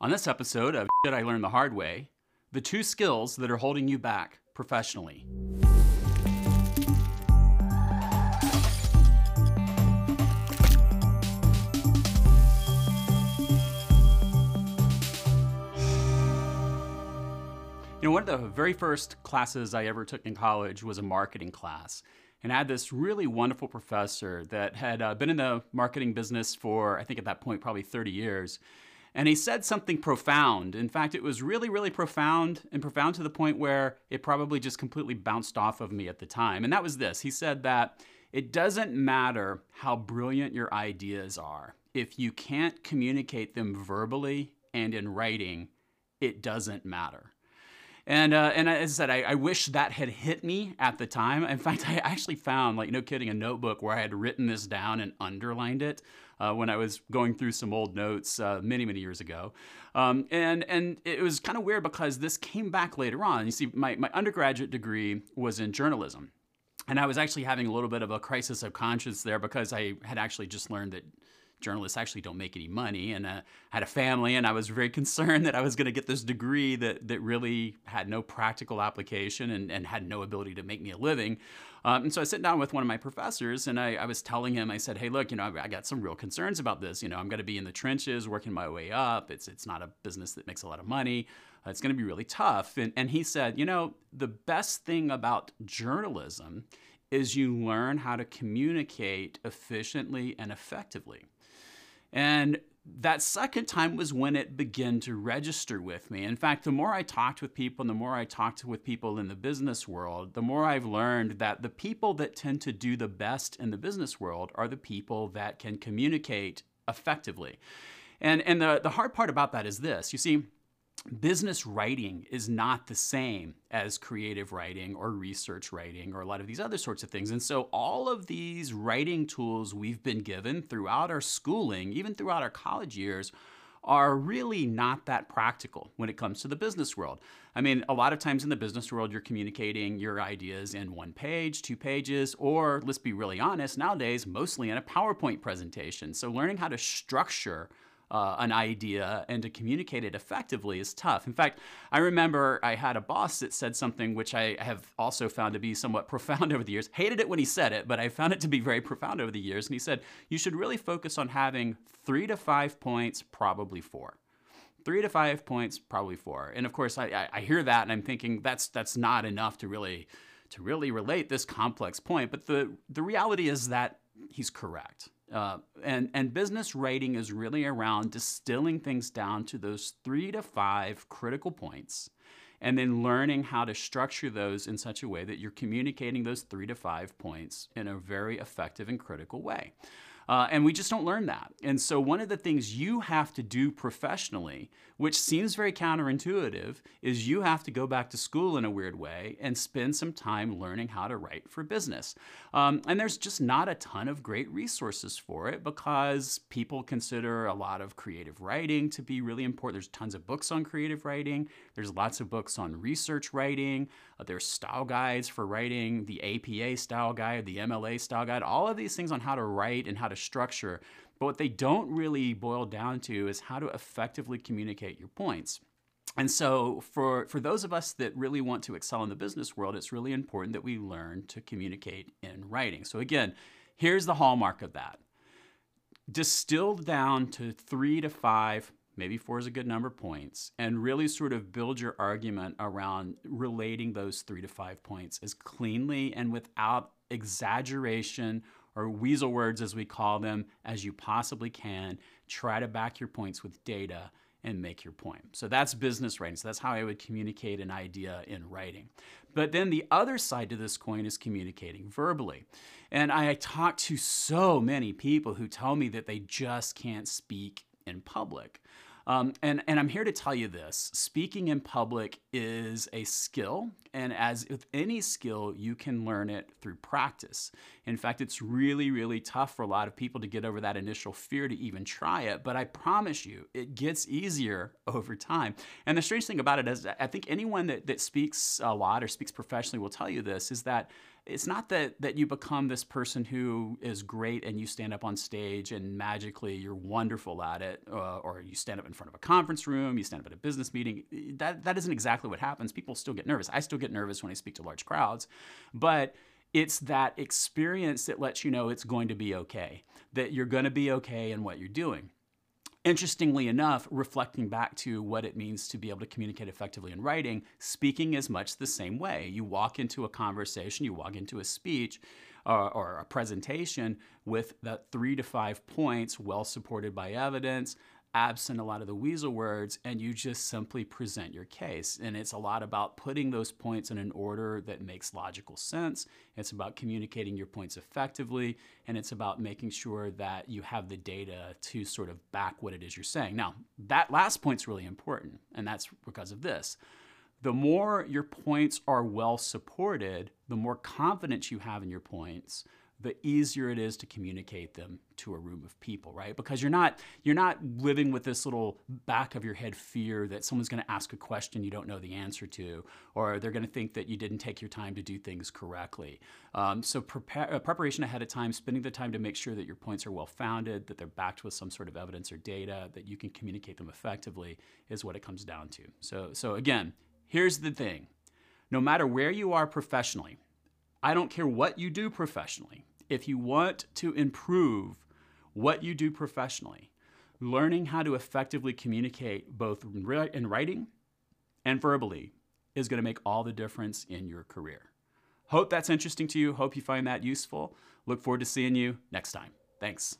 On this episode of Shit I Learned the Hard Way, the two skills that are holding you back professionally. You know, one of the very first classes I ever took in college was a marketing class. And I had this really wonderful professor that had uh, been in the marketing business for, I think at that point, probably 30 years. And he said something profound. In fact, it was really, really profound and profound to the point where it probably just completely bounced off of me at the time. And that was this he said that it doesn't matter how brilliant your ideas are, if you can't communicate them verbally and in writing, it doesn't matter. And uh, and as I said, I, I, wish that had hit me at the time. In fact, I actually found, like no kidding, a notebook where I had written this down and underlined it uh, when I was going through some old notes uh, many many years ago. Um, and and it was kind of weird because this came back later on. You see, my my undergraduate degree was in journalism. And I was actually having a little bit of a crisis of conscience there because I had actually just learned that journalists actually don't make any money and uh, had a family and i was very concerned that i was going to get this degree that, that really had no practical application and, and had no ability to make me a living. Um, and so i sat down with one of my professors and I, I, was telling him i said hey look you know i got some real concerns about this. You know i'm going to be in the trenches working my way up. It's, it's not a business that makes a lot of money. Uh, it's going to be really tough. And, and he said you know the best thing about journalism is you learn how to communicate efficiently and effectively and that second time was when it began to register with me. In fact, the more I talked with people and the more I talked with people in the business world, the more I've learned that the people that tend to do the best in the business world are the people that can communicate effectively. And, and the, the hard part about that is this you see, business writing is not the same as creative writing or research writing or a lot of these other sorts of things. And so, all of these writing tools we've been given throughout our schooling, even throughout our college years, are really not that practical when it comes to the business world. I mean, a lot of times in the business world, you're communicating your ideas in one page, two pages, or let's be really honest, nowadays, mostly in a PowerPoint presentation. So, learning how to structure uh, an idea and to communicate it effectively is tough. In fact, I remember I had a boss that said something which I have also found to be somewhat profound over the years. Hated it when he said it, but I found it to be very profound over the years. And he said, You should really focus on having three to five points, probably four three to five points, probably four. And of course, I, I, hear that and I'm thinking that's that's not enough to really to really relate this complex point. But the the reality is that he's correct. Uh, and, and business writing is really around distilling things down to those three to five critical points and then learning how to structure those in such a way that you're communicating those three to five points in a very effective and critical way. Uh, and we just don't learn that. And so, one of the things you have to do professionally, which seems very counterintuitive, is you have to go back to school in a weird way and spend some time learning how to write for business. Um, and there's just not a ton of great resources for it because people consider a lot of creative writing to be really important. There's tons of books on creative writing, there's lots of books on research writing, uh, there's style guides for writing, the APA style guide, the MLA style guide, all of these things on how to write and how to structure. But what they don't really boil down to is how to effectively communicate your points. And so, for, for those of us that really want to excel in the business world, it's really important that we learn to communicate in writing. So, again, here's the hallmark of that distilled down to three to five, maybe four is a good number, points, and really sort of build your argument around relating those three to five points as cleanly and without exaggeration or weasel words as we call them, as you possibly can. Try to back your points with data and make your point. So that's business writing. So that's how I would communicate an idea in writing. But then the other side to this coin is communicating verbally. And I talk to so many people who tell me that they just can't speak in public. Um, and, and I'm here to tell you this speaking in public is a skill. And as with any skill, you can learn it through practice. In fact, it's really, really tough for a lot of people to get over that initial fear to even try it. But I promise you, it gets easier over time. And the strange thing about it is, I think anyone that, that speaks a lot or speaks professionally will tell you this is that it's not that that you become this person who is great and you stand up on stage and magically you're wonderful at it uh, or you stand up in front of a conference room you stand up at a business meeting. That that isn't exactly what happens. People still get nervous. I still get nervous when i speak to large crowds. But it's that experience that lets you know it's going to be okay that you're going to be okay in what you're doing Interestingly enough, reflecting back to what it means to be able to communicate effectively in writing, speaking is much the same way. You walk into a conversation, you walk into a speech uh, or a presentation with that three to five points, well supported by evidence, absent a lot of the weasel words, and you just simply present your case. And it's a lot about putting those points in an order that makes logical sense. It's about communicating your points effectively, and it's about making sure that you have the data to sort of back what it is you're saying. Now, that last point's really important, and that's because of this. The more your points are well supported, the more confidence you have in your points, the easier it is to communicate them to a room of people, right? Because you're not you're not living with this little back of your head fear that someone's going to ask a question you don't know the answer to, or they're going to think that you didn't take your time to do things correctly. Um, so prepare, uh, preparation ahead of time, spending the time to make sure that your points are well founded, that they're backed with some sort of evidence or data, that you can communicate them effectively, is what it comes down to. So so again, here's the thing: no matter where you are professionally. I don't care what you do professionally if you want to improve what you do professionally, learning how to effectively communicate both in writing and verbally is going to make all the difference in your career. Hope that's interesting to you. Hope you find that useful. Look forward to seeing you next time. Thanks.